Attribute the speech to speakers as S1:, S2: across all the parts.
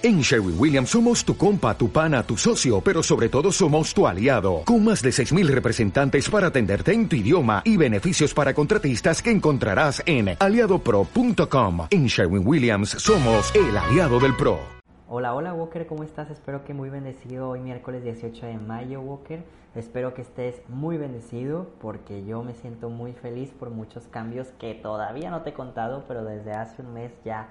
S1: En Sherwin Williams somos tu compa, tu pana, tu socio, pero sobre todo somos tu aliado, con más de 6.000 representantes para atenderte en tu idioma y beneficios para contratistas que encontrarás en aliadopro.com. En Sherwin Williams somos el aliado del PRO.
S2: Hola, hola Walker, ¿cómo estás? Espero que muy bendecido hoy miércoles 18 de mayo Walker. Espero que estés muy bendecido porque yo me siento muy feliz por muchos cambios que todavía no te he contado, pero desde hace un mes ya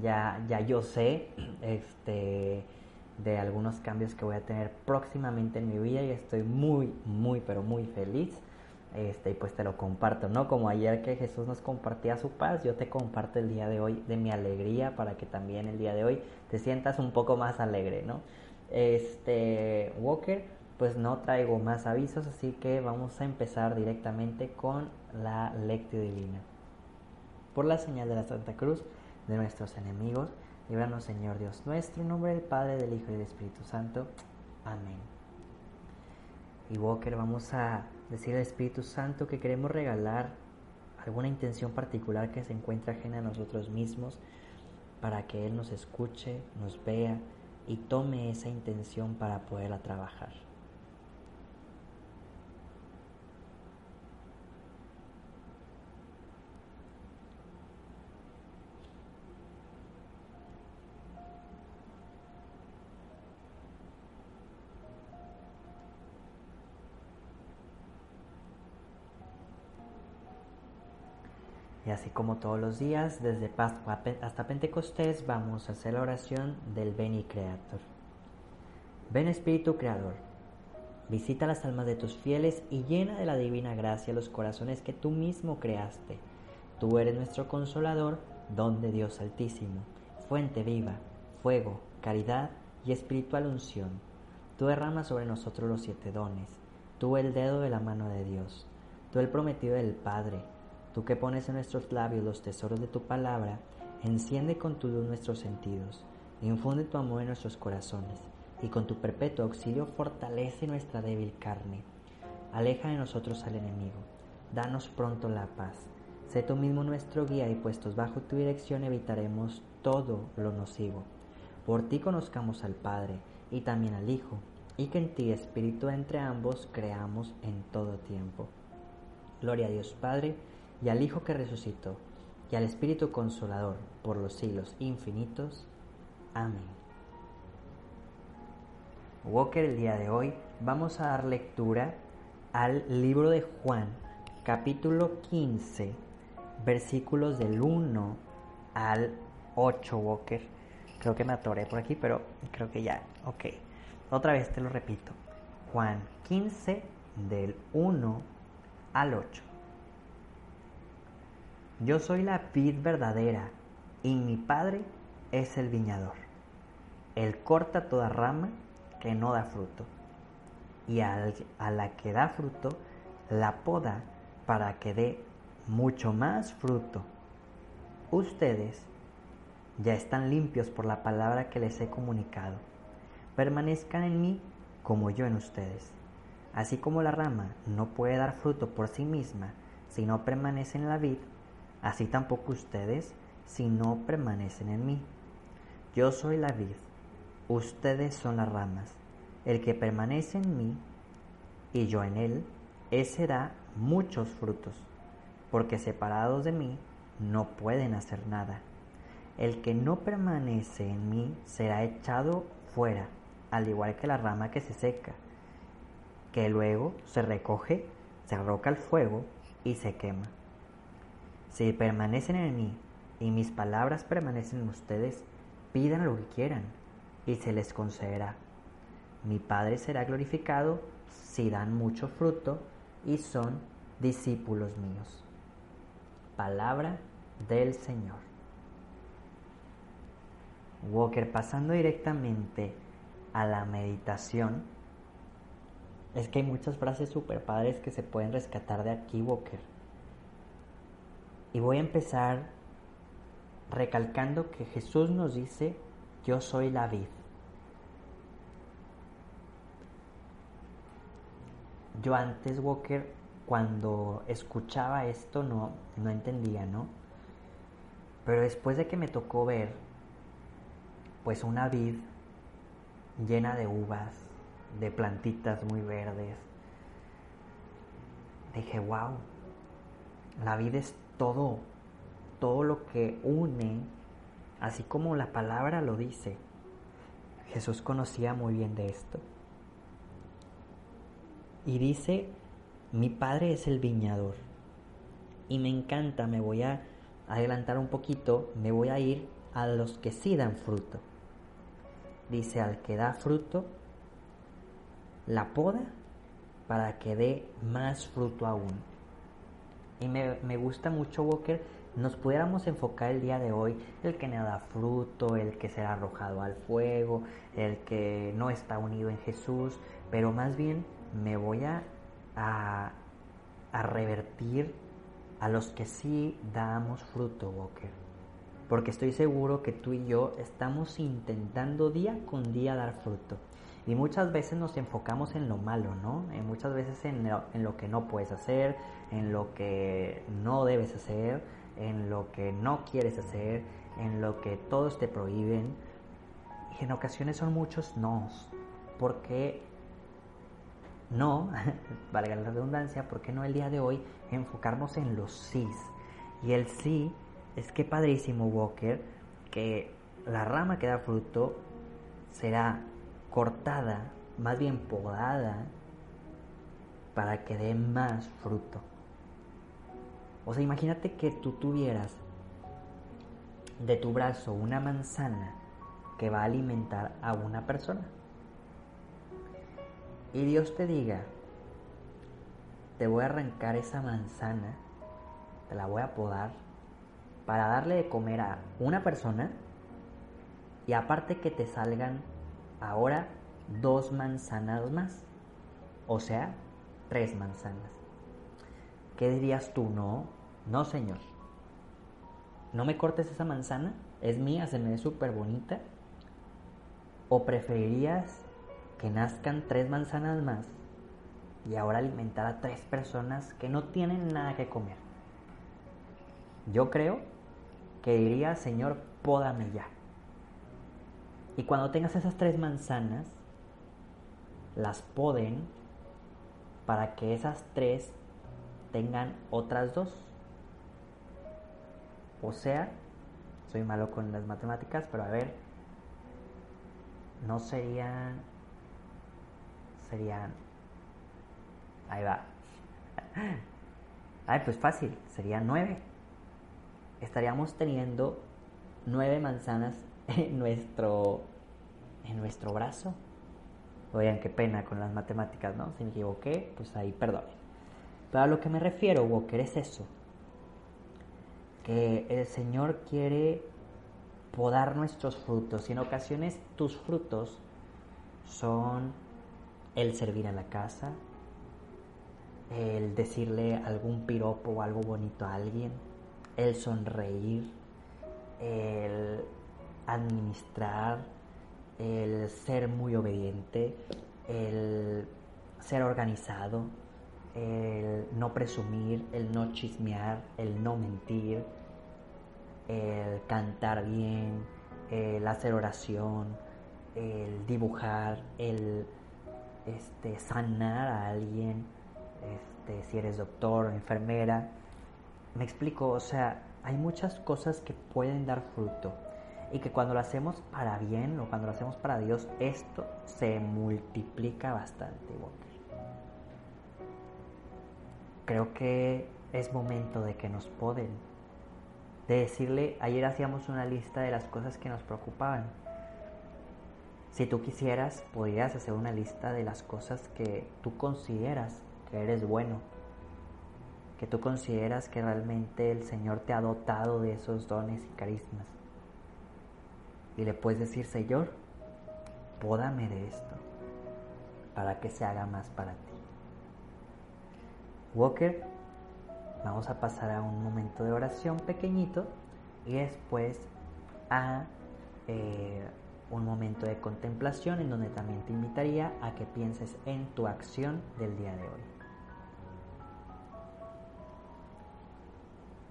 S2: ya, ya yo sé este, de algunos cambios que voy a tener próximamente en mi vida y estoy muy, muy, pero muy feliz. Este, y pues te lo comparto, ¿no? Como ayer que Jesús nos compartía su paz, yo te comparto el día de hoy de mi alegría para que también el día de hoy te sientas un poco más alegre, ¿no? Este, Walker, pues no traigo más avisos, así que vamos a empezar directamente con la lectura divina. Por la señal de la Santa Cruz, de nuestros enemigos. Líbranos, Señor Dios nuestro, nombre del Padre, del Hijo y del Espíritu Santo. Amén. Y Walker, vamos a decir al Espíritu Santo que queremos regalar alguna intención particular que se encuentra ajena a nosotros mismos para que Él nos escuche, nos vea y tome esa intención para poderla trabajar. Y así como todos los días, desde Pascua hasta Pentecostés, vamos a hacer la oración del Beni Creator. Ven Espíritu Creador, visita las almas de tus fieles y llena de la divina gracia los corazones que tú mismo creaste. Tú eres nuestro consolador, don de Dios Altísimo, fuente viva, fuego, caridad y espiritual unción. Tú derramas sobre nosotros los siete dones, tú el dedo de la mano de Dios, tú el prometido del Padre, Tú que pones en nuestros labios los tesoros de tu palabra, enciende con tu luz nuestros sentidos, infunde tu amor en nuestros corazones, y con tu perpetuo auxilio fortalece nuestra débil carne. Aleja de nosotros al enemigo, danos pronto la paz. Sé tú mismo nuestro guía y puestos bajo tu dirección evitaremos todo lo nocivo. Por ti conozcamos al Padre y también al Hijo, y que en ti, Espíritu, entre ambos, creamos en todo tiempo. Gloria a Dios Padre, y al Hijo que resucitó, y al Espíritu Consolador por los siglos infinitos. Amén. Walker, el día de hoy vamos a dar lectura al libro de Juan, capítulo 15, versículos del 1 al 8, Walker. Creo que me atoré por aquí, pero creo que ya, ok. Otra vez te lo repito. Juan 15, del 1 al 8. Yo soy la vid verdadera y mi Padre es el viñador. Él corta toda rama que no da fruto y a la que da fruto la poda para que dé mucho más fruto. Ustedes ya están limpios por la palabra que les he comunicado. Permanezcan en mí como yo en ustedes. Así como la rama no puede dar fruto por sí misma si no permanece en la vid, así tampoco ustedes si no permanecen en mí. Yo soy la vid, ustedes son las ramas. El que permanece en mí y yo en él, ese da muchos frutos, porque separados de mí no pueden hacer nada. El que no permanece en mí será echado fuera, al igual que la rama que se seca, que luego se recoge, se arroca al fuego y se quema. Si permanecen en mí y mis palabras permanecen en ustedes, pidan lo que quieran y se les concederá. Mi Padre será glorificado si dan mucho fruto y son discípulos míos. Palabra del Señor. Walker, pasando directamente a la meditación, es que hay muchas frases super padres que se pueden rescatar de aquí, Walker. Y voy a empezar recalcando que Jesús nos dice, yo soy la vid. Yo antes, Walker, cuando escuchaba esto no, no entendía, ¿no? Pero después de que me tocó ver pues una vid llena de uvas, de plantitas muy verdes. Dije, wow, la vida es todo, todo lo que une, así como la palabra lo dice. Jesús conocía muy bien de esto. Y dice, mi padre es el viñador. Y me encanta, me voy a adelantar un poquito, me voy a ir a los que sí dan fruto. Dice, al que da fruto, la poda para que dé más fruto aún. Y me, me gusta mucho, Walker, nos pudiéramos enfocar el día de hoy, el que no da fruto, el que será arrojado al fuego, el que no está unido en Jesús, pero más bien me voy a, a, a revertir a los que sí damos fruto, Walker. Porque estoy seguro que tú y yo estamos intentando día con día dar fruto. Y muchas veces nos enfocamos en lo malo, ¿no? En muchas veces en lo, en lo que no puedes hacer, en lo que no debes hacer, en lo que no quieres hacer, en lo que todos te prohíben. Y en ocasiones son muchos nos. Porque no, valga la redundancia, ¿por qué no el día de hoy enfocarnos en los sís? Y el sí es que padrísimo, Walker, que la rama que da fruto será cortada, más bien podada, para que dé más fruto. O sea, imagínate que tú tuvieras de tu brazo una manzana que va a alimentar a una persona. Y Dios te diga, te voy a arrancar esa manzana, te la voy a podar para darle de comer a una persona y aparte que te salgan ahora dos manzanas más, o sea, tres manzanas. ¿Qué dirías tú? No, no señor. No me cortes esa manzana, es mía, se me ve súper bonita. ¿O preferirías que nazcan tres manzanas más y ahora alimentar a tres personas que no tienen nada que comer? Yo creo que diría, Señor, pódame ya. Y cuando tengas esas tres manzanas, las poden para que esas tres tengan otras dos. O sea, soy malo con las matemáticas, pero a ver, no serían, serían, ahí va. Ay, pues fácil, serían nueve. Estaríamos teniendo nueve manzanas en nuestro, en nuestro brazo. Oigan, qué pena con las matemáticas, ¿no? Si me equivoqué, pues ahí perdonen. Pero a lo que me refiero, Walker, es eso. Que el Señor quiere podar nuestros frutos. Y en ocasiones tus frutos son el servir a la casa, el decirle algún piropo o algo bonito a alguien, el sonreír, el administrar, el ser muy obediente, el ser organizado, el no presumir, el no chismear, el no mentir, el cantar bien, el hacer oración, el dibujar, el este, sanar a alguien, este, si eres doctor o enfermera. Me explico, o sea, hay muchas cosas que pueden dar fruto y que cuando lo hacemos para bien o cuando lo hacemos para Dios, esto se multiplica bastante. Creo que es momento de que nos poden, de decirle, ayer hacíamos una lista de las cosas que nos preocupaban. Si tú quisieras, podrías hacer una lista de las cosas que tú consideras que eres bueno, que tú consideras que realmente el Señor te ha dotado de esos dones y carismas. Y le puedes decir, Señor, pódame de esto para que se haga más para ti. Walker, vamos a pasar a un momento de oración pequeñito y después a eh, un momento de contemplación en donde también te invitaría a que pienses en tu acción del día de hoy.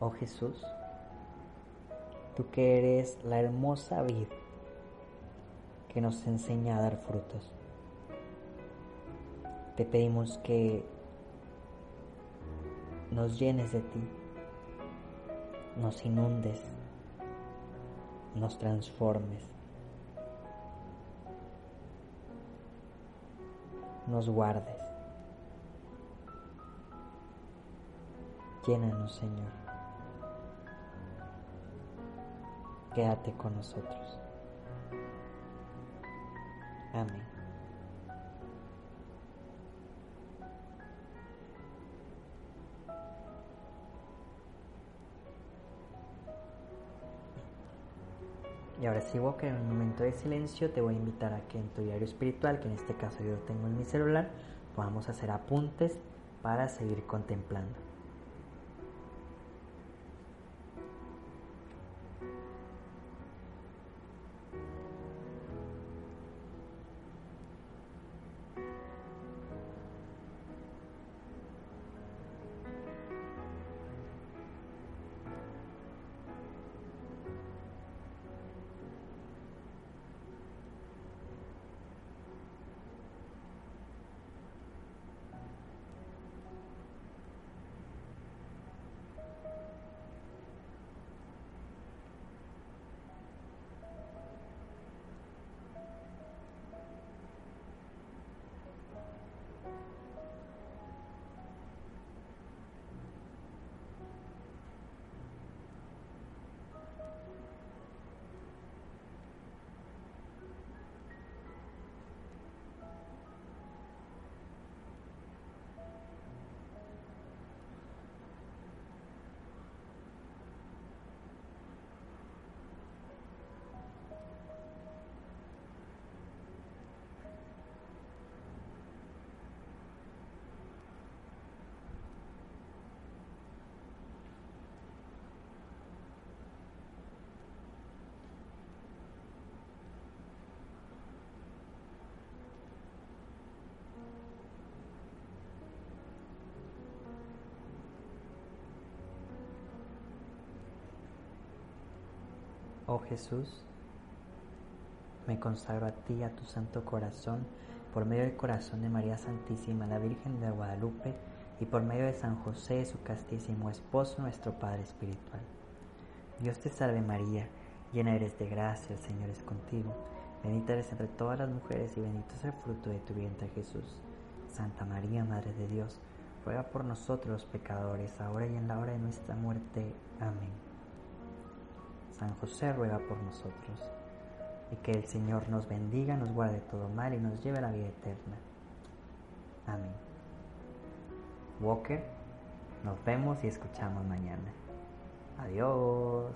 S2: Oh Jesús, tú que eres la hermosa vid que nos enseña a dar frutos. Te pedimos que nos llenes de ti, nos inundes, nos transformes, nos guardes. Llénanos, Señor. Quédate con nosotros. Amén. Y ahora sí, Walker, en un momento de silencio te voy a invitar a que en tu diario espiritual, que en este caso yo tengo en mi celular, podamos hacer apuntes para seguir contemplando. Oh Jesús, me consagro a ti, a tu santo corazón, por medio del corazón de María Santísima, la Virgen de Guadalupe, y por medio de San José, su castísimo esposo, nuestro Padre Espiritual. Dios te salve María, llena eres de gracia, el Señor es contigo. Bendita eres entre todas las mujeres y bendito es el fruto de tu vientre Jesús. Santa María, Madre de Dios, ruega por nosotros los pecadores, ahora y en la hora de nuestra muerte. Amén. San José ruega por nosotros. Y que el Señor nos bendiga, nos guarde todo mal y nos lleve a la vida eterna. Amén. Walker, nos vemos y escuchamos mañana. Adiós.